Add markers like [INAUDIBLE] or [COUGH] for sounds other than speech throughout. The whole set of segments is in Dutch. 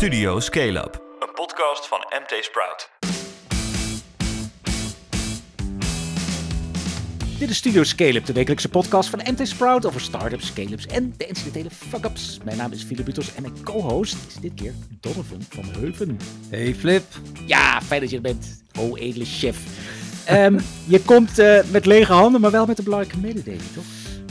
Studio Scale Up, een podcast van MT Sprout. Dit is Studio Scale-up, de wekelijkse podcast van MT Sprout over startups, scale-ups en de incidentele fuck-ups. Mijn naam is Philip Butos en mijn co-host is dit keer Donovan van Heuven. Hey Flip. Ja, fijn dat je er bent, o edele chef. Ehm, je komt eh, met lege handen, maar wel met een belangrijke mededeling, toch?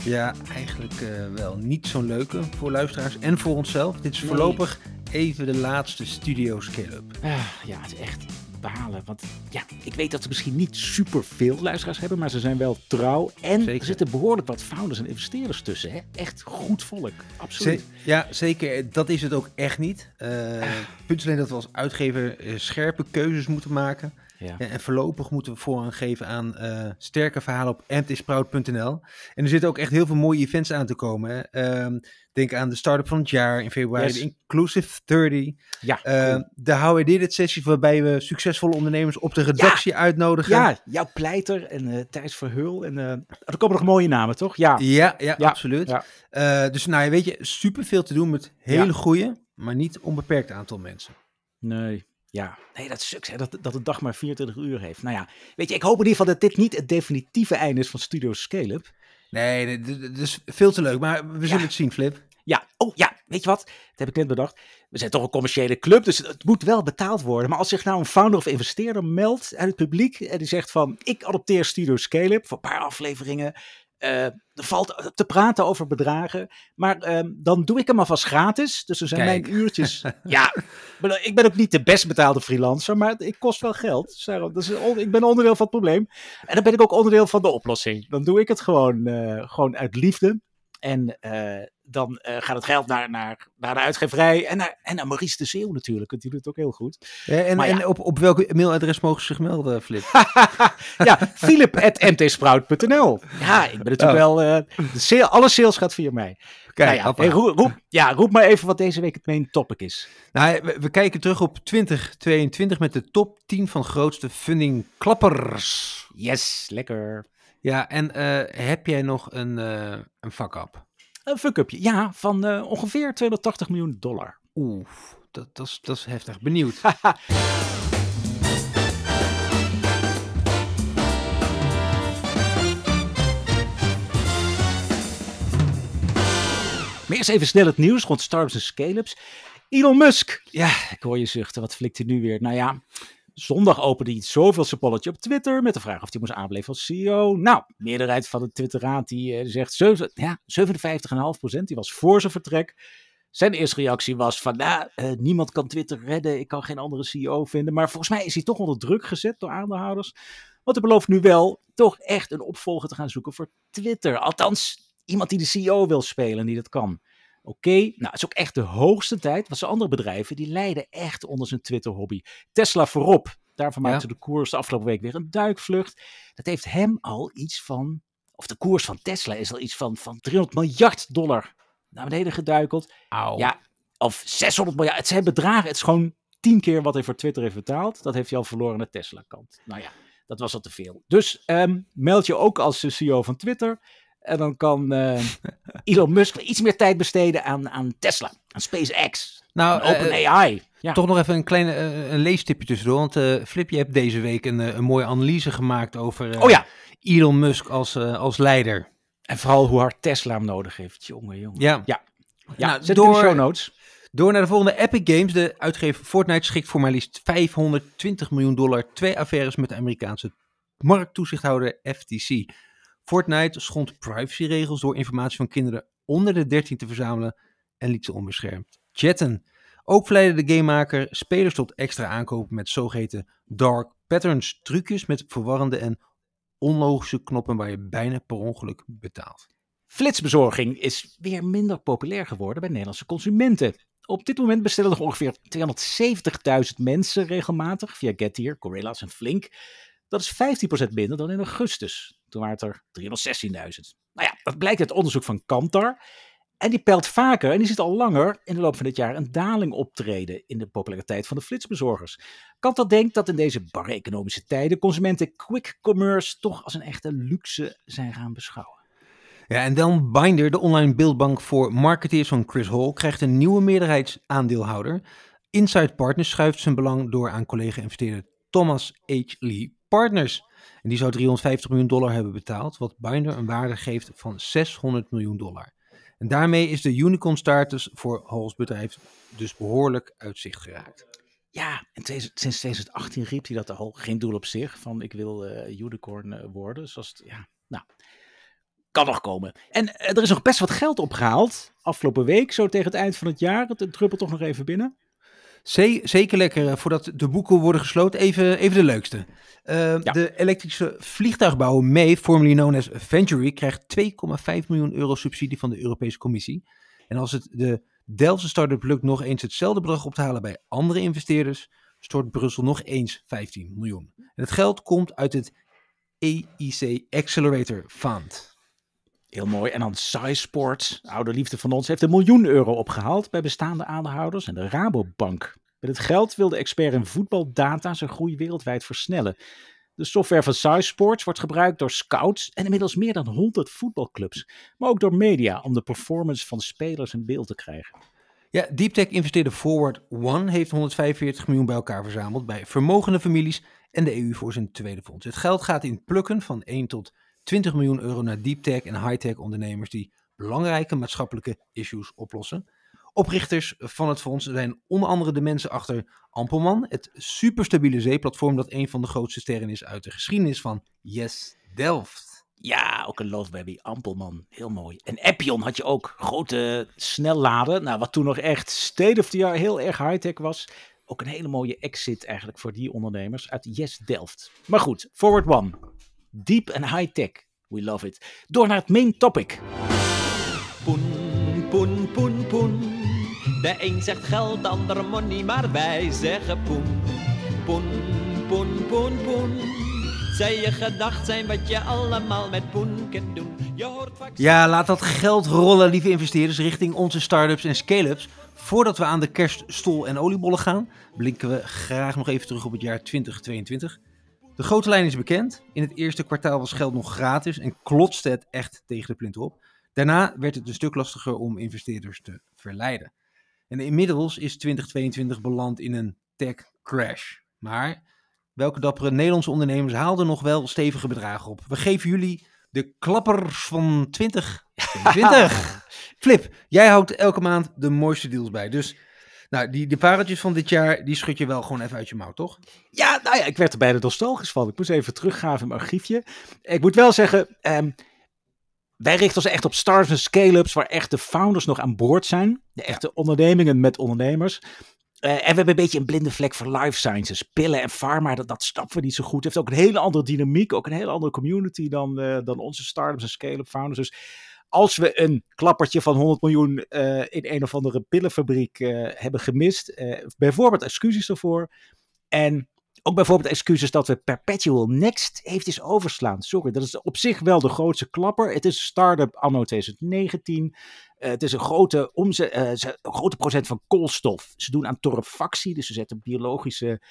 Ja, eigenlijk eh, wel niet zo'n leuke voor luisteraars en voor onszelf. Dit is Nee. voorlopig even de laatste Studio Scale-up. Ah, ja, het is echt balen. Want ja, ik weet dat ze misschien niet super veel luisteraars hebben, maar ze zijn wel trouw. En Zeker. er zitten behoorlijk wat founders en investeerders tussen. Hè? Echt goed volk, absoluut. Ja, zeker. Dat is het ook echt niet. Eh punt alleen dat we als uitgever eh, scherpe keuzes moeten maken. Ja. Ja, en voorlopig moeten we voorrang geven aan eh, sterke verhalen op mtsprout.nl. En er zitten ook echt heel veel mooie events aan te komen. Hè. Ehm, denk aan de Startup van het jaar in februari, Yes. de Inclusive 30. Ja, cool. de How I Did It sessies waarbij we succesvolle ondernemers op de redactie uitnodigen. Ja, jouw pleiter en eh Thijs Verheul. En eh, er komen nog mooie namen, toch? Ja. Ja, ja, Ja, absoluut. ja. Dus nou, weet je, super veel te doen met hele goede, maar niet onbeperkt aantal mensen. Nee. Ja, nee, dat sukt, hè, dat, dat de dag maar 24 uur heeft. Nou ja, weet je, ik hoop in ieder geval dat dit niet het definitieve einde is van Studio Scale-up. Nee, d- d- dat is veel te leuk, maar we zullen Ja. het zien, Flip. Ja, oh ja, weet je wat? Dat heb ik net bedacht. We zijn toch een commerciële club, dus het moet wel betaald worden. Maar als zich nou een founder of investeerder meldt uit het publiek en die zegt van, ik adopteer Studio Scale-up voor een paar afleveringen. eh, er valt te praten over bedragen, maar ehm, dan doe ik hem alvast gratis. Dus er zijn Kijk. mijn uurtjes. [LAUGHS] ja, ik ben- ook niet de best betaalde freelancer, maar ik kost wel geld. Dus daarom- on- ik ben onderdeel van het probleem. En dan ben ik ook onderdeel van de oplossing. Dan doe ik het gewoon, eh, gewoon uit liefde. En eh, dan eh, gaat het geld naar, naar, naar de uitgeverij en naar, en naar Maurice de Zeeuw natuurlijk. want Die doet het ook heel goed. Ja, en ja. en op, op welk mailadres mogen ze zich melden, Flip? [LAUGHS] ja, philip.mtsprout.nl. Ja, ik ben natuurlijk wel... eh, de sale, alle sales gaat via mij. Kijk, nou ja, hey, roep, roep, ja, roep maar even wat deze week het main topic is. Nou, we, we kijken terug op 2022 met de top 10 van grootste funding klappers. Yes, lekker. Ja, en eh, heb jij nog een, eh een fuck-up? Een fuck-upje. Ja, van eh, ongeveer 280 miljoen dollar. Oeh, dat, dat, is, dat is heftig. Benieuwd. [LAUGHS] Maar eerst even snel het nieuws rond startups en scale-ups. Elon Musk. Ja, ik hoor je zuchten. Wat flikt hij nu weer? Nou ja, zondag opende hij zoveel polletje op Twitter met de vraag of hij moest aanblijven als CEO. Nou, meerderheid van de Twitterraad die eh, zegt ja, 57,5% die was voor zijn vertrek. Zijn eerste reactie was van, nou, eh, niemand kan Twitter redden, ik kan geen andere CEO vinden. Maar volgens mij is hij toch onder druk gezet door aandeelhouders. Want hij belooft nu wel toch echt een opvolger te gaan zoeken voor Twitter. Althans, iemand die de CEO wil spelen en die dat kan. Oké, nou, het is ook echt de hoogste tijd. Want zijn andere bedrijven, die lijden echt onder zijn Twitter-hobby. Tesla voorop. Daarvan Ja. maakte de koers de afgelopen week weer een duikvlucht. Dat heeft hem al iets van, of de koers van Tesla is al iets van, van 300 miljard dollar naar beneden geduikeld. Ja, of 600 miljard. Het zijn bedragen. Het is gewoon tien keer wat hij voor Twitter heeft betaald. Dat heeft hij al verloren aan de Tesla-kant. Nou ja, dat was al te veel. Dus ehm, meld je ook als CEO van Twitter. En dan kan eh, [LAUGHS] Elon Musk iets meer tijd besteden aan, aan Tesla, aan SpaceX, Nou, aan eh, OpenAI. Ja. Toch nog even een klein eh, een leestipje tussendoor. Want Flip, je hebt deze week een, een mooie analyse gemaakt over Oh ja, Elon Musk als, als leider. en vooral hoe hard Tesla hem nodig heeft. Jongen, jongen. Ja. Ja, ja Nou, zet door... in de show notes. Door naar de volgende Epic Games. De uitgever Fortnite schikt voor maar liefst 520 miljoen dollar. Twee affaires met de Amerikaanse markttoezichthouder FTC. Fortnite schond privacyregels door informatie van kinderen onder de 13 te verzamelen en liet ze onbeschermd chatten. Ook verleidde de gamemaker spelers tot extra aankopen met zogeheten dark patterns. Trucjes met verwarrende en onlogische knoppen waar je bijna per ongeluk betaalt. Flitsbezorging is weer minder populair geworden bij Nederlandse consumenten. Op dit moment bestellen nog ongeveer 270.000 mensen regelmatig via Getir, Gorillas en Flink. Dat is 15% minder dan in augustus. Toen waren het er 316.000. Nou ja, dat blijkt uit onderzoek van Kantar. En die peilt vaker, en die ziet al langer in de loop van dit jaar een daling optreden in de populariteit van de flitsbezorgers. Kantar denkt dat in deze barre economische tijden consumenten quick commerce toch als een echte luxe zijn gaan beschouwen. Ja, en dan Binder, de online beeldbank voor marketeers van Chris Hall, krijgt een nieuwe meerderheidsaandeelhouder. Inside Partners schuift zijn belang door aan collega-investeerder Thomas H. Lee Partners. En die zou 350 miljoen dollar hebben betaald, wat Binder een waarde geeft van 600 miljoen dollar. En daarmee is de unicorn status voor Halls bedrijf dus behoorlijk uit zicht geraakt. Ja, en sinds 2018 riep hij dat al. Geen doel op zich, van ik wil uh, unicorn uh, worden. Zoals ja, nou, kan nog komen. En uh, er is nog best wat geld opgehaald. Afgelopen week, zo tegen het eind van het jaar. Het, het druppelt toch nog even binnen. Zeker lekker, voordat de boeken worden gesloten, even, even de leukste. Uh, ja. De elektrische vliegtuigbouwer May, formerly known as Venturi, krijgt 2,5 miljoen euro subsidie van de Europese Commissie. En als het de Delftse start-up lukt nog eens hetzelfde bedrag op te halen bij andere investeerders, stort Brussel nog eens 15 miljoen. En het geld komt uit het EIC Accelerator Fund. Heel mooi. En dan Sport, oude liefde van ons, heeft een miljoen euro opgehaald bij bestaande aandeelhouders en de Rabobank. Met het geld wil de expert in voetbaldata zijn groei wereldwijd versnellen. De software van Size Sports wordt gebruikt door scouts en inmiddels meer dan 100 voetbalclubs, maar ook door media om de performance van spelers in beeld te krijgen. Ja, Deeptech investeerde Forward One heeft 145 miljoen bij elkaar verzameld bij vermogende families en de EU voor zijn tweede fonds. Het geld gaat in plukken van 1 tot 20 miljoen euro naar deeptech en hightech ondernemers die belangrijke maatschappelijke issues oplossen. Oprichters van het fonds zijn onder andere de mensen achter Ampelman, het superstabiele zeeplatform dat een van de grootste sterren is uit de geschiedenis van Yes Delft. Ja, ook een love Ampelman, heel mooi. En Appion had je ook, grote snelladen, nou wat toen nog echt state of the art, heel erg high-tech was. Ook een hele mooie exit eigenlijk voor die ondernemers uit Yes Delft. Maar goed, Forward One, deep en high-tech, we love it. Door naar het main topic. Poen, poen, poen, poen. De een zegt geld, de ander money, maar wij zeggen poen. Poen, poen, poen, poen. Zij je gedacht zijn wat je allemaal met poen kunt doen. Je hoort vaak... Ja, laat dat geld rollen, lieve investeerders, richting onze start-ups en scale-ups. Voordat we aan de kerst, stol en oliebollen gaan, blinken we graag nog even terug op het jaar 2022. De grote lijn is bekend. In het eerste kwartaal was geld nog gratis en klotste het echt tegen de plint op. Daarna werd het een stuk lastiger om investeerders te verleiden. En inmiddels is 2022 beland in een tech crash. Maar welke dappere Nederlandse ondernemers haalden nog wel stevige bedragen op? We geven jullie de klappers van 2022. [LAUGHS] Flip, jij houdt elke maand de mooiste deals bij. Dus nou, die, de pareltjes van dit jaar, die schud je wel gewoon even uit je mouw, toch? Ja, nou ja, ik werd er bijna nostalgisch van. Ik moest even teruggraven in mijn archiefje. Ik moet wel zeggen, um, wij richten ons echt op startups en scale-ups waar echt de founders nog aan boord zijn. De echte ondernemingen met ondernemers. Uh, en we hebben een beetje een blinde vlek voor life sciences. Pillen en pharma, dat, dat snappen we niet zo goed. Het heeft ook een hele andere dynamiek, ook een hele andere community dan, uh, dan onze startups en scale-up founders. Dus als we een klappertje van 100 miljoen uh, in een of andere pillenfabriek hebben gemist, bijvoorbeeld excuses ervoor. En ook bijvoorbeeld excuses dat we Perpetual Next heeft eens overslaan. Sorry, dat is op zich wel de grootste klapper. Het is een start-up anno 2019. Uh, het is een grote, omzet, grote procent van koolstof. Ze doen aan torrefactie, dus ze zetten biologische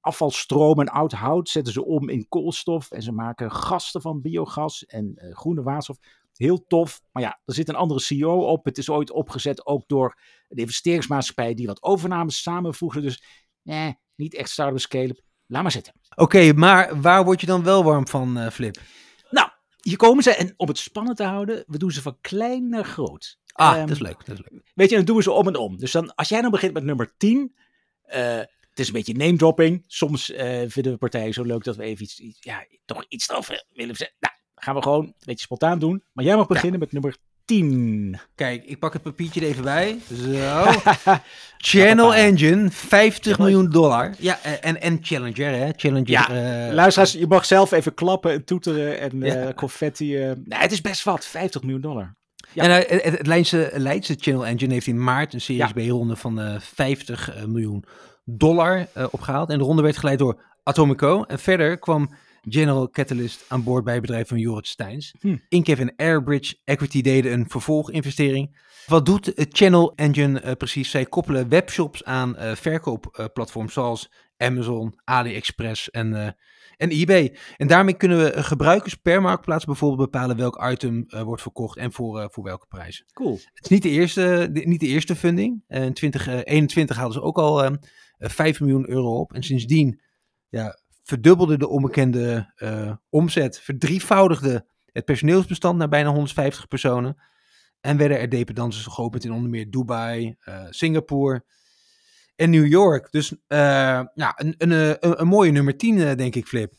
afvalstroom en oud hout zetten ze om in koolstof. En ze maken gasten van biogas en groene waterstof. Heel tof. Maar ja, er zit een andere CEO op. Het is ooit opgezet ook door de investeringsmaatschappij die wat overnames samenvoegde. Dus nee, niet echt start-up scale Laat maar zitten. Oké, okay, maar waar word je dan wel warm van, uh, Flip? Nou, hier komen ze. En om het spannend te houden, we doen ze van klein naar groot. Ah, um, dat, is leuk, dat is leuk. Weet je, dan doen we ze om en om. Dus dan, als jij dan begint met nummer 10. Uh, het is een beetje name dropping. Soms uh, vinden we partijen zo leuk dat we even iets, iets ja, toch iets erover willen zeggen. Nou, gaan we gewoon een beetje spontaan doen. Maar jij mag beginnen met nummer 10. Kijk, ik pak het papiertje er even bij. Zo. [LAUGHS] Channel Engine, 50 miljoen dollar. Ja, en, en Challenger, hè? Challenger. Ja, uh, luisteraars, je mag zelf even klappen en toeteren en ja. uh, confetti. Uh, nee, het is best wat, 50 miljoen dollar. Ja. En het, het Leidse, Leidse Channel Engine heeft in maart een Series ja. B-ronde van 50 miljoen dollar opgehaald. En de ronde werd geleid door Atomico. En verder kwam General Catalyst aan boord bij het bedrijf van Jorrit Steins. Hm. Inkev en Airbridge Equity deden een vervolginvestering. Wat doet Channel Engine uh, precies? Zij koppelen webshops aan uh, verkoopplatforms zoals Amazon, AliExpress en, uh, En eBay. En daarmee kunnen we eh, gebruikers per marktplaats bijvoorbeeld bepalen welk item eh, wordt verkocht en voor, eh, voor welke prijs. Cool. Het is niet de eerste, de- niet de eerste funding. Eh, in 2021 hadden ze ook al ehm, eh, 5 miljoen euro op. En sindsdien ja, verdubbelde de onbekende eh, omzet, verdrievoudigde het personeelsbestand naar bijna 150 personen. En werden er dependances geopend in onder meer Dubai, eh, Singapore en New York. Dus eh, ja, een, een, een, een mooie nummer 10, eh, denk ik, Flip.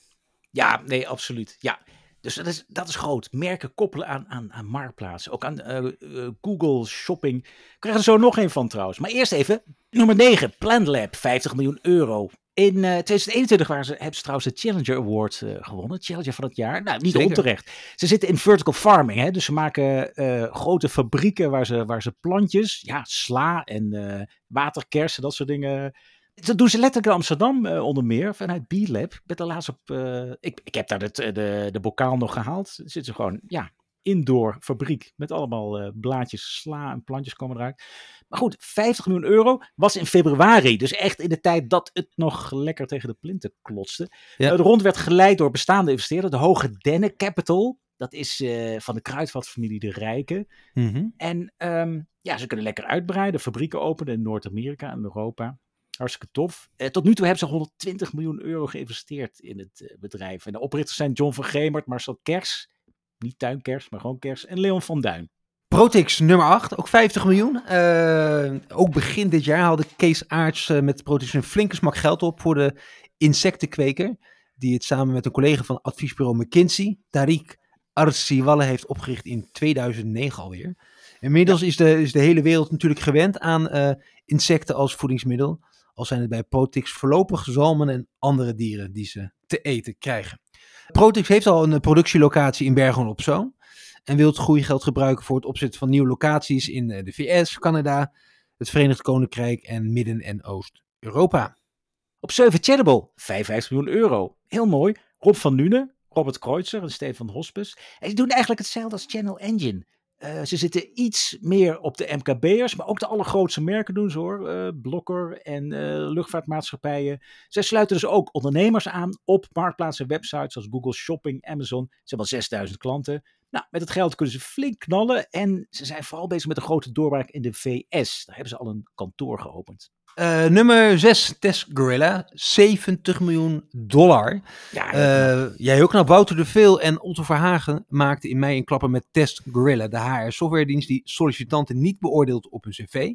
Ja, nee, absoluut. Ja. Dus dat is, dat is groot. Merken koppelen aan, aan, aan marktplaatsen. Ook aan Google Shopping. We krijgen er zo nog een van trouwens. Maar eerst even nummer 9. PlanLab, 50 miljoen euro. In eh, 2021 waren ze, hebben ze trouwens de Challenger Award eh, gewonnen. Challenger van het jaar. Nou, niet Zeker. onterecht. Ze zitten in vertical farming. Hè? Dus ze maken eh, grote fabrieken waar ze, waar ze plantjes, ja, sla en eh waterkersen, dat soort dingen. Dat doen ze letterlijk in Amsterdam eh, onder meer, vanuit B-Lab. Ik ben er laatst op, eh, ik, ik heb daar de, de, de bokaal nog gehaald. Zitten ze gewoon, ja, indoor fabriek met allemaal eh, blaadjes sla en plantjes komen eruit. Maar goed, 50 miljoen euro was in februari. Dus echt in de tijd dat het nog lekker tegen de plinten klotste. Ja. De rond werd geleid door bestaande investeerders. De Hoge Denne Capital. Dat is eh, van de kruidvatfamilie De Rijken. En ehm, ja, ze kunnen lekker uitbreiden. Fabrieken openen in Noord-Amerika en Europa. Hartstikke tof. Eh, tot nu toe hebben ze 120 miljoen euro geïnvesteerd in het bedrijf. En de oprichters zijn John van Gemert, Marcel Kers. Niet tuinkers, maar gewoon Kers. En Leon van Duin. Protix nummer 8, ook 50 miljoen. Eh, ook begin dit jaar haalde Kees Aarts eh, met Protix een flinke smak geld op voor de insectenkweker. Die het samen met een collega van adviesbureau McKinsey, Tariq Arsiwalle, heeft opgericht in 2009 alweer. Inmiddels is, de, is de hele wereld natuurlijk gewend aan eh, insecten als voedingsmiddel. Al zijn het bij Protix voorlopig zalmen en andere dieren die ze te eten krijgen. Protix heeft al een eh, productielocatie in Bergen op Zoom en wil het groeigeld gebruiken voor het opzetten van nieuwe locaties in eh, de VS, Canada, het Verenigd Koninkrijk en Midden- en Oost-Europa. Op 7 Chattable, 55 miljoen euro. Heel mooi. Rob van Nuenen, Robert Kreutzer en Stefan Hospes. En die doen eigenlijk hetzelfde als Channel Engine. Eh, ze zitten iets meer op de MKB'ers, maar ook de allergrootste merken doen ze hoor. Eh, Blokker en eh, luchtvaartmaatschappijen. Zij sluiten dus ook ondernemers aan op marktplaatsen en websites zoals Google Shopping, Amazon. Ze hebben al 6000 klanten. Nou, met het geld kunnen ze flink knallen en ze zijn vooral bezig met een grote doorbraak in de VS. Daar hebben ze al een kantoor geopend. Eh, nummer 6, Test Gorilla, 70 miljoen dollar. Ja, Eh, jij ook nou, Wouter de Veel en Otto Verhagen maakten in mei een klapper met Test Gorilla, de HR-softwaredienst die sollicitanten niet beoordeelt op hun cv,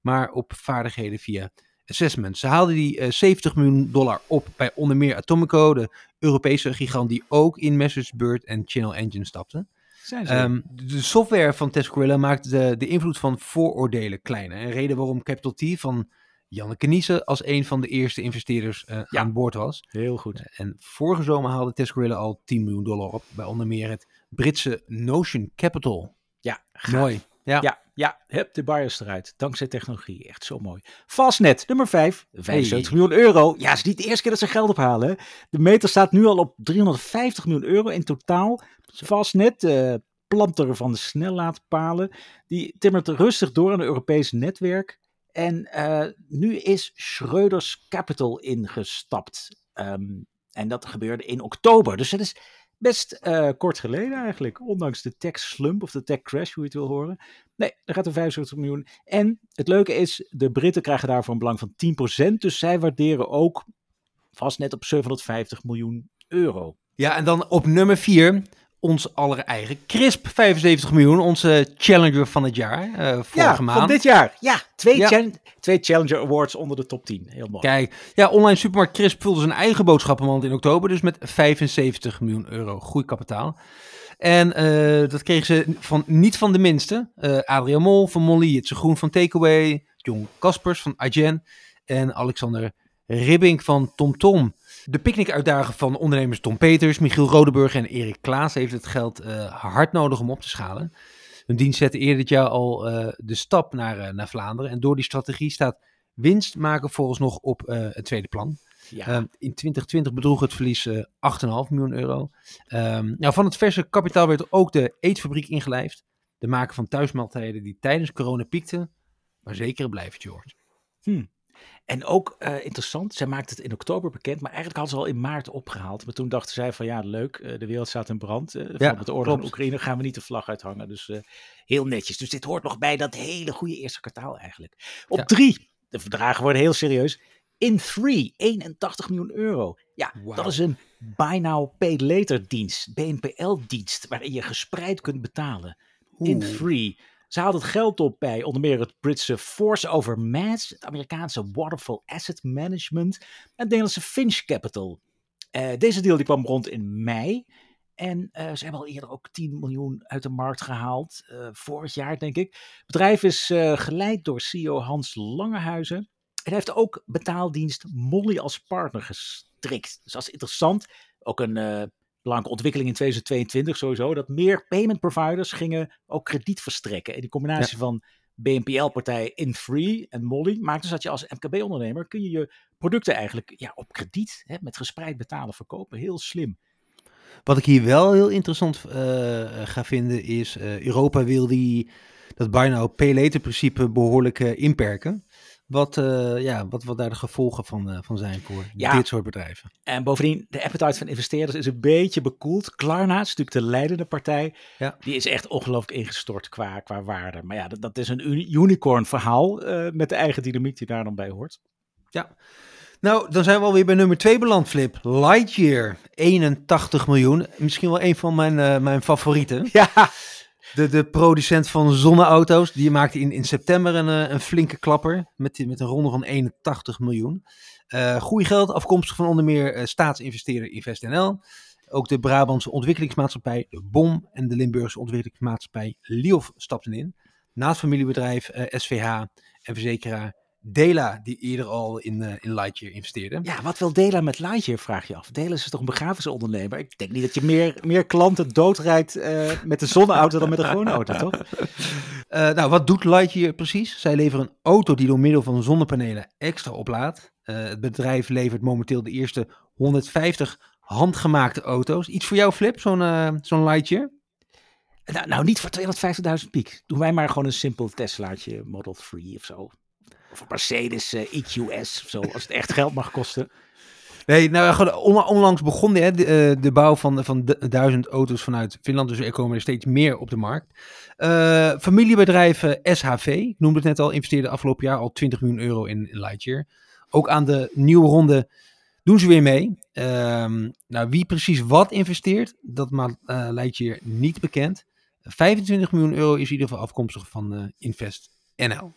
maar op vaardigheden via assessment. Ze haalden die eh, 70 miljoen dollar op bij onder meer Atomico, de Europese gigant die ook in MessageBird en Channel Engine stapte. Ehm, de software van Test Gorilla maakt de, de invloed van vooroordelen kleiner. Een reden waarom Capital T van Janneke Niese als een van de eerste investeerders eh, Ja. aan boord was. Heel goed. En vorige zomer haalde Test Gorilla al 10 miljoen dollar op, bij onder meer het Britse Notion Capital. Ja, gaaf. Mooi. Ja. Ja, ja, heb de bias eruit. Dankzij technologie. Echt zo mooi. Fastnet, nummer 5. 75 miljoen euro. Ja, het is niet de eerste keer dat ze geld ophalen. hè. De meter staat nu al op 350 miljoen euro in totaal. Fastnet, eh planter van de snellaadpalen, die timmert rustig door aan het Europese netwerk. En eh, nu is Schreuders Capital ingestapt. Ehm, en dat gebeurde in oktober. Dus dat is best eh, kort geleden eigenlijk. Ondanks de tech slump of de tech crash, hoe je het wil horen. Nee, er gaat er 75 miljoen. En het leuke is, de Britten krijgen daarvoor een belang van 10%. Dus zij waarderen ook vast net op 750 miljoen euro. Ja, en dan op nummer 4 ons aller eigen Crisp, 75 miljoen. Onze Challenger van het jaar, eh, vorige ja, maand. van dit jaar. Ja, twee, Ja. twee Challenger Awards onder de top 10. Heel mooi. Kijk, ja, online supermarkt Crisp vulde zijn eigen boodschappenmand in oktober, dus met 75 miljoen euro groeikapitaal. En eh, dat kregen ze van, niet van de minste. Eh Adriaan Mol van Molly, het Groen van Takeaway, John Kaspers van Agen en Alexander Ribbing van TomTom. De picknickuitdager van ondernemers Tom Peters, Michiel Rodeburg en Erik Klaas heeft het geld eh, hard nodig om op te schalen. Hun dienst zette eerder dit jaar al eh, de stap naar, eh, naar Vlaanderen. En door die strategie staat winst maken volgens nog op het tweede plan. Ja. Ehm, in 2020 bedroeg het verlies eh 8,5 miljoen euro. Ehm, nou, van het verse kapitaal werd ook de eetfabriek ingelijfd. De maken van thuismaaltijden die tijdens corona piekten, maar zeker een blijvertje hoort. En ook eh, interessant, zij maakte het in oktober bekend, maar eigenlijk hadden ze al in maart opgehaald. Maar toen dachten zij van ja, leuk, eh, de wereld staat in brand. eh Ja, met de oorlog in. Oekraïne gaan we niet de vlag uithangen. Dus heel netjes. Dus dit hoort nog bij dat hele goede eerste kwartaal eigenlijk. Op Ja. drie, de verdragen worden heel serieus. In 3, 81 miljoen euro. Ja, dat is een Buy Now Pay Later dienst, BNPL-dienst, waarin je gespreid kunt betalen. In. 3. Ze haalden het geld op bij onder meer het Britse Force Over Mass, het Amerikaanse Waterfall Asset Management en het Nederlandse Finch Capital. Eh, deze deal die kwam rond in mei. En eh, ze hebben al eerder ook 10 miljoen uit de markt gehaald. eh, vorig jaar, denk ik. Het bedrijf is geleid door CEO Hans Langehuizen. En heeft ook betaaldienst Molly als partner gestrikt. Dus dat is interessant. Ook een belangrijke ontwikkeling in 2022 sowieso. Dat meer payment providers gingen ook krediet verstrekken. En die combinatie van BNPL-partij Infree en Molly maakt dus dat je als MKB-ondernemer kun je je producten eigenlijk ja, op krediet hè, met gespreid betalen verkopen. Heel slim. Wat ik hier wel heel interessant eh, ga vinden is, eh, Europa wil die, dat buy now pay later principe behoorlijk eh, inperken. Wat, eh, ja, wat, wat daar de gevolgen van, eh, van zijn voor Ja. dit soort bedrijven. En bovendien, de appetite van investeerders is een beetje bekoeld. Klarna is natuurlijk de leidende partij. Ja. Die is echt ongelooflijk ingestort qua, qua waarde. Maar ja, dat, dat is een uni- unicorn verhaal eh, met de eigen dynamiek die daar dan bij hoort. Nou, dan zijn we alweer bij nummer 2 beland, Flip. Lightyear, 81 miljoen. Misschien wel een van mijn, mijn favorieten. Ja, De, de producent van zonneauto's, die maakte in, in september een, eh, een flinke klapper met, met een ronde van 81 miljoen. Goede geld, afkomstig van onder meer eh, staatsinvesteerder InvestNL. Ook de Brabantse ontwikkelingsmaatschappij, de BOM en de Limburgse ontwikkelingsmaatschappij Liof stapten in. Na het familiebedrijf SVH en verzekeraar Dela, die eerder al in, eh, in Lightyear investeerde. ja, wat wil Dela met Lightyear, vraag je af. Dela is toch een begrafenisondernemer? Ik denk niet dat je meer, meer klanten doodrijdt eh, met een zonneauto dan met een gewone auto, toch? [LAUGHS] Eh, nou, wat doet Lightyear precies? Zij leveren een auto die door middel van zonnepanelen extra oplaadt. Het bedrijf levert momenteel de eerste 150 handgemaakte auto's. Iets voor jou, Flip, zo'n zo'n Lightyear? Nou, nou, niet voor 250.000 piek. Doen wij maar gewoon een simpel Teslaatje Model 3 of zo. Of Mercedes eh, EQS of zo, als het echt geld mag kosten. Nee, nou, onlangs begon de, eh, de bouw van, van duizend auto's vanuit Finland. Dus er komen er steeds meer op de markt. Eh, familiebedrijf eh, SHV, noemde het net al, investeerde afgelopen jaar al 20 miljoen euro in, Lightyear. Ook aan de nieuwe ronde doen ze weer mee. Ehm, nou, wie precies wat investeert, dat maakt eh Lightyear niet bekend. 25 miljoen euro is in ieder geval afkomstig van Invest NL.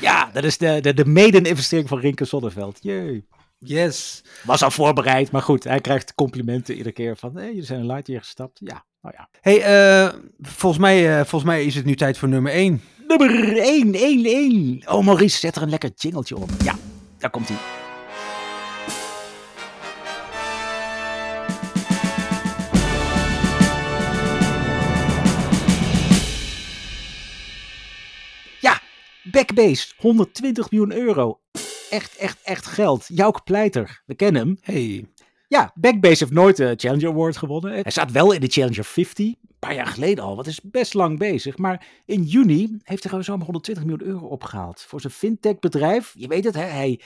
Ja, dat is de, de, de mede-investering van Rinke Zonneveld. Jee. Yes. Was al voorbereid, maar goed, hij krijgt complimenten iedere keer van, hé, jullie zijn een Lightyear gestapt. Ja, nou ja. Hey, eh, volgens, mij, eh, volgens mij is het nu tijd voor nummer 1. Nummer 1, 1, 1. Oh, Maurice, zet er een lekker jingletje op. Ja, daar komt hij. Backbase, 120 miljoen euro. Echt, echt, echt geld. Jouk Pleiter, we kennen hem. Hey. Ja, Backbase heeft nooit de Challenger Award gewonnen. Hij staat wel in de Challenger 50. Een paar jaar geleden al. Wat is best lang bezig. Maar in juni heeft hij gewoon zomaar 120 miljoen euro opgehaald. Voor zijn fintech bedrijf. Je weet het, hè? Hij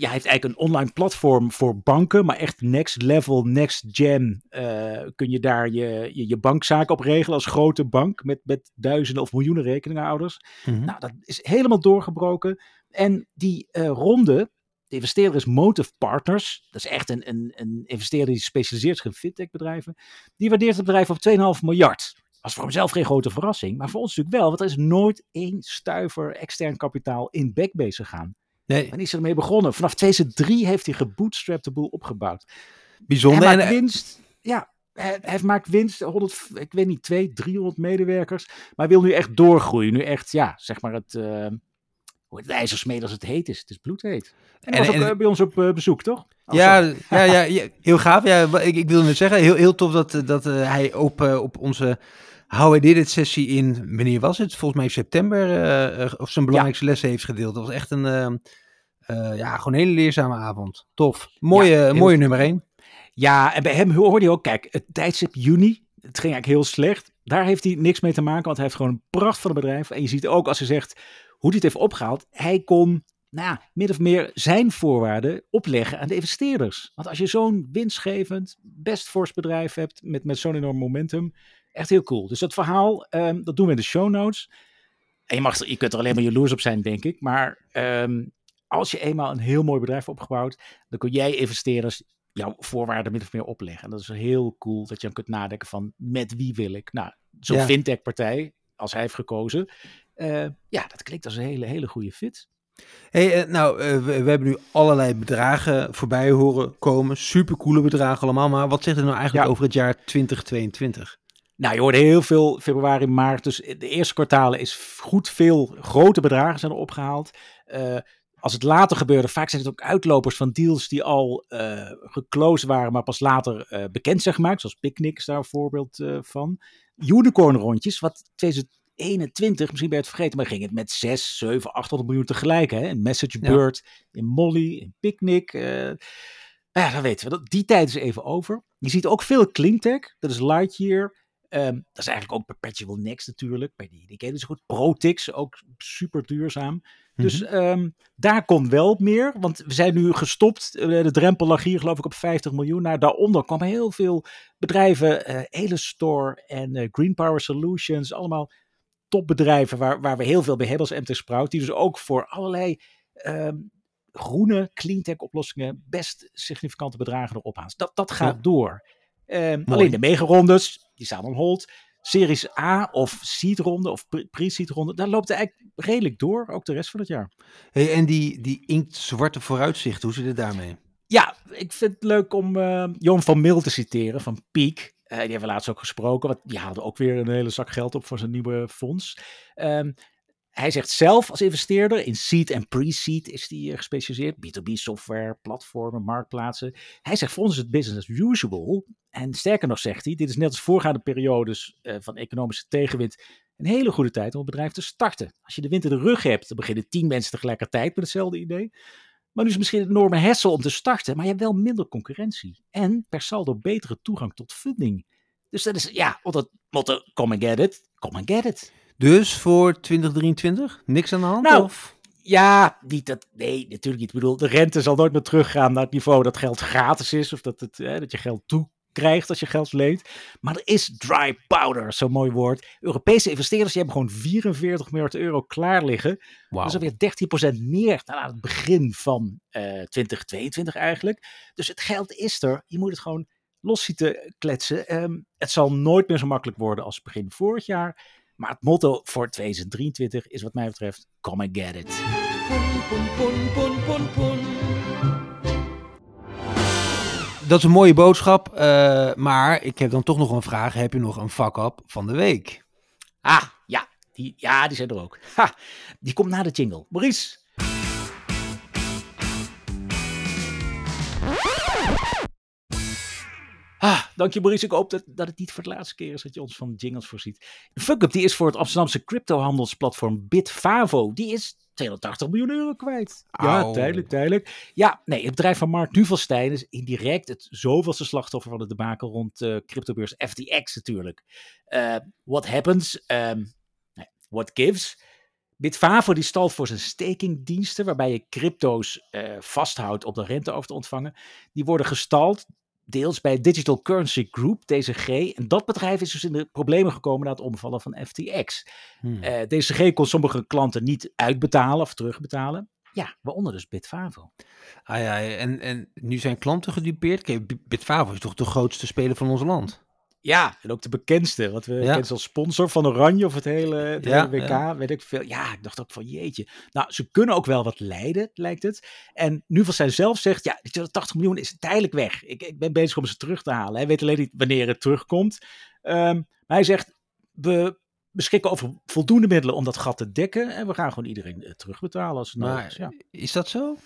ja, heeft eigenlijk een online platform voor banken. Maar echt next level, next gen. eh, kun je daar je, je, je bankzaken op regelen als grote bank. Met, met duizenden of miljoenen rekeningouders. Mhm. Nou, dat is helemaal doorgebroken. En die eh, ronde, de investeerder is Motive Partners. Dat is echt een, een, een investeerder die specialiseert zich in fintech-bedrijven. Die waardeert het bedrijf op 2,5 miljard. Dat was voor hemzelf geen grote verrassing, maar voor ons natuurlijk wel. Want er is nooit één stuiver extern kapitaal in Backbase gegaan. Nee, En is ermee begonnen. Vanaf 2003 heeft hij gebootstrapped de boel opgebouwd. bijzonder. Hij maakt winst. Ja, hij, hij maakt winst. 100, ik weet niet, 200, 300 medewerkers. Maar wil nu echt doorgroeien. Nu echt, ja, zeg maar het, hoe het ijzersmeed als het heet is. Het is bloedheet. En En- was ook en- eh, bij ons op eh, bezoek, toch? Ja, ja, ja, ja, heel gaaf. Ja, ik, ik wilde net zeggen, heel, heel tof dat, dat hij op, op onze How I Did It sessie in, wanneer was het? Volgens mij september, eh, eh, of zijn belangrijkste lessen heeft gedeeld. Dat was echt een, eh, eh, ja, gewoon een hele leerzame avond. Tof. Mooie, Ja, mooie nummer 1. Ja, en bij hem hoorde je ook, kijk, het tijdstip juni, het ging eigenlijk heel slecht. Daar heeft hij niks mee te maken, want hij heeft gewoon een pracht van een bedrijf. En je ziet ook als hij zegt hoe hij het heeft opgehaald, hij kon nou ja, min of meer zijn voorwaarden opleggen aan de investeerders. Want als je zo'n winstgevend, best fors bedrijf hebt met, met zo'n enorm momentum, echt heel cool. Dus dat verhaal, ehm, dat doen we in de show notes. En je, mag, je kunt er alleen maar jaloers op zijn, denk ik. Maar ehm, als je eenmaal een heel mooi bedrijf hebt opgebouwd, dan kun jij investeerders jouw voorwaarden min of meer opleggen. En dat is heel cool dat je dan kunt nadenken van met wie wil ik. Nou, zo'n Ja. fintech partij, als hij heeft gekozen, eh, ja, dat klinkt als een hele, hele goede fit. Hey, eh, nou, eh, we, we hebben nu allerlei bedragen voorbij horen komen. Supercoole bedragen allemaal. Maar wat zegt het nou eigenlijk Ja. over het jaar 2022? Nou, je hoorde heel veel februari, maart. Dus de eerste kwartalen is goed veel grote bedragen zijn er opgehaald. Eh, als het later gebeurde, vaak zijn het ook uitlopers van deals die al eh geclosed waren, maar pas later eh, bekend zijn gemaakt. Zoals Picnic is daar een voorbeeld van. Unicorn rondjes, wat 2021, misschien ben je het vergeten, maar ging het met 6, 7, 800 miljoen tegelijk. Hè? In Message Ja. Bird, in Molly, in Picnic. nou ja, dan weten we dat. Die tijd is even over. Je ziet ook veel cleantech. Dat is Lightyear. Ehm, dat is eigenlijk ook Perpetual Next natuurlijk. Bij die, die ken je dus goed. Protix, ook super duurzaam. Dus Mhm. ehm, daar komt wel meer. Want we zijn nu gestopt. Eh, De drempel lag hier geloof ik op 50 miljoen. Nou, daaronder kwamen heel veel bedrijven. Elistore en eh, Green Power Solutions. Allemaal topbedrijven waar, waar we heel veel bij hebben als MT Sprout. Die dus ook voor allerlei ehm, groene cleantech oplossingen best significante bedragen erop halen. Dat, dat gaat Ja. door. Alleen de megarondes, die staan on hold. Series A of seed ronde of pre- pre-seed ronde, daar loopt het eigenlijk redelijk door, ook de rest van het jaar. Hey, en die, die inktzwarte vooruitzicht, hoe zit het daarmee? Ja, ik vind het leuk om Johan van Mil te citeren van Peak. Eh, die hebben we laatst ook gesproken, want die haalde ook weer een hele zak geld op voor zijn nieuwe fonds. Ehm, hij zegt zelf als investeerder, in seed en pre-seed is hij gespecialiseerd. B2B software, platformen, marktplaatsen. Hij zegt voor ons is het business as usual. En sterker nog zegt hij, dit is net als voorgaande periodes eh, van economische tegenwind een hele goede tijd om een bedrijf te starten. Als je de wind in de rug hebt, dan beginnen tien mensen tegelijkertijd met hetzelfde idee. Maar nu is het misschien een enorme hessel om te starten, maar je hebt wel minder concurrentie. En per saldo betere toegang tot funding. Dus dat is, ja, want dat motto, come and get it, come and get it. Dus voor 2023? Niks aan de hand? Nou, of? Ja, niet dat, nee, natuurlijk niet. Ik bedoel, de rente zal nooit meer teruggaan naar het niveau dat geld gratis is. Of dat, het, hè, dat je geld toekrijgt als je geld leent. Maar er is dry powder, zo'n mooi woord. Europese investeerders die hebben gewoon 44 miljard euro klaar liggen. Dat is alweer 13% meer dan aan het begin van eh 2022 eigenlijk. Dus het geld is er. Je moet het gewoon los zien te kletsen. Ehm, het zal nooit meer zo makkelijk worden als begin vorig jaar. Maar het motto voor 2023 is wat mij betreft, come and get it. Dat is een mooie boodschap, eh, maar ik heb dan toch nog een vraag. Heb je nog een fuck-up van de week? Ah, ja, die, ja, die zijn er ook. Ha, die komt na de jingle. Maurice. Ah, dank je Maurice. Ik hoop dat, dat het niet voor de laatste keer is dat je ons van jingles voorziet. De fuck-up die is voor het Amsterdamse cryptohandelsplatform Bitfavo. Die is 280 miljoen euro kwijt. Ja, tijdelijk, tijdelijk. Ja, nee, het bedrijf van Mark Nuvelstein is indirect het zoveelste slachtoffer van de debakel rond eh cryptobeurs FTX natuurlijk. Eh, what happens? Nee, what gives? Bitfavo die stalt voor zijn stakingdiensten, waarbij je crypto's eh, vasthoudt om de rente over te ontvangen. Die worden gestald deels bij Digital Currency Group, DCG. En dat bedrijf is dus in de problemen gekomen na het omvallen van FTX. Hmm. Eh, DCG kon sommige klanten niet uitbetalen of terugbetalen. Ja, waaronder dus Bitfavo. Ah ja, en, en nu zijn klanten gedupeerd. Kijk, Bitfavo is toch de grootste speler van ons land? Ja, en ook de bekendste. Wat we Ja. kennen als sponsor van Oranje of het hele, het Ja, hele WK. Weet ik veel. Ja, ik dacht ook van jeetje. Nou, ze kunnen ook wel wat leiden, lijkt het. En nu van zij zelf zegt, ja, die 280 miljoen is tijdelijk weg. Ik, ik ben bezig om ze terug te halen. Hij weet alleen niet wanneer het terugkomt. Ehm, maar hij zegt, we beschikken over voldoende middelen om dat gat te dekken. En we gaan gewoon iedereen eh, terugbetalen als het nodig is. Ja. is dat zo?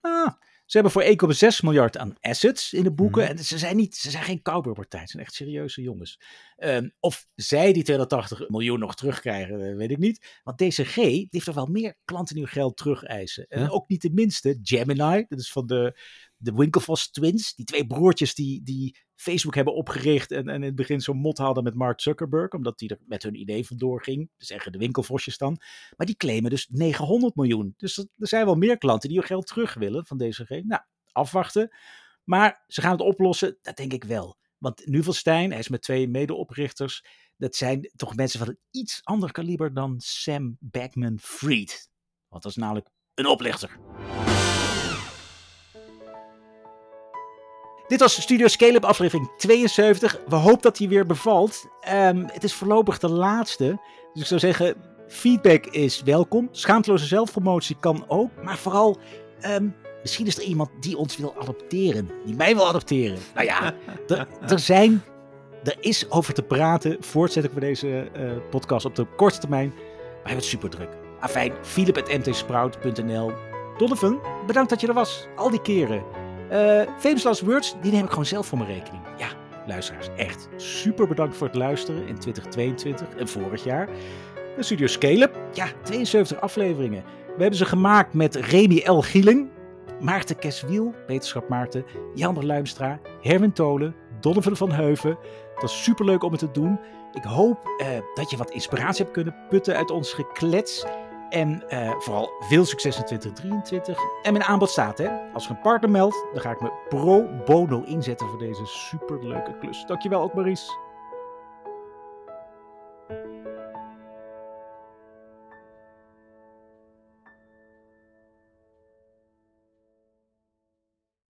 Ah, ze hebben voor 1,6 miljard aan assets in de boeken. Mhm. En ze zijn, niet, ze zijn geen cowboypartij. Het zijn echt serieuze jongens. Ehm, of zij die 280 miljoen nog terugkrijgen, eh, weet ik niet. Want DCG heeft er wel meer klanten die hun geld terugeisen. En Ja. ook niet de minste, Gemini. Dat is van de de Winklevoss Twins, die twee broertjes die, die Facebook hebben opgericht en, en in het begin zo'n mot hadden met Mark Zuckerberg, omdat die er met hun idee vandoor ging. Dus zeggen de Winkelvosjes dan. Maar die claimen dus 900 miljoen. Dus er zijn wel meer klanten die hun geld terug willen van deze gegevens. Nou, afwachten. Maar ze gaan het oplossen, dat denk ik wel. Want Nuvelstein, hij is met twee medeoprichters, dat zijn toch mensen van een iets ander kaliber dan Sam Backman-Fried. Want dat is namelijk een oplichter. Dit was Studio Scale-up aflevering 72. We hopen dat hij weer bevalt. Um, het is voorlopig de laatste. Dus ik zou zeggen, feedback is welkom. Schaamteloze zelfpromotie kan ook. Maar vooral, um, misschien is er iemand die ons wil adopteren. Die mij wil adopteren. Nou ja, [LAUGHS] er zijn... Er is over te praten. Voortzetting voor deze uh, podcast op de korte termijn. Maar we hebben het super druk. Afijn, philip.mtsprout.nl Donovan, bedankt dat je er was. Al die keren. Uh, famous Last Words, die neem ik gewoon zelf voor mijn rekening. Ja, luisteraars, echt super bedankt voor het luisteren in 2022 en vorig jaar. De Studio Scale ja, 72 afleveringen. We hebben ze gemaakt met Remy L. Gieling, Maarten Keswiel, Wetenschap Maarten, Jan de Luimstra, Herwin Tolen, Donovan van Heuven. Het was super leuk om het te doen. Ik hoop uh, dat je wat inspiratie hebt kunnen putten uit ons geklets. En uh, vooral veel succes in 2023. En mijn aanbod staat, hè. Als je een partner meldt, dan ga ik me pro bono inzetten voor deze superleuke klus. Dankjewel ook, Maurice.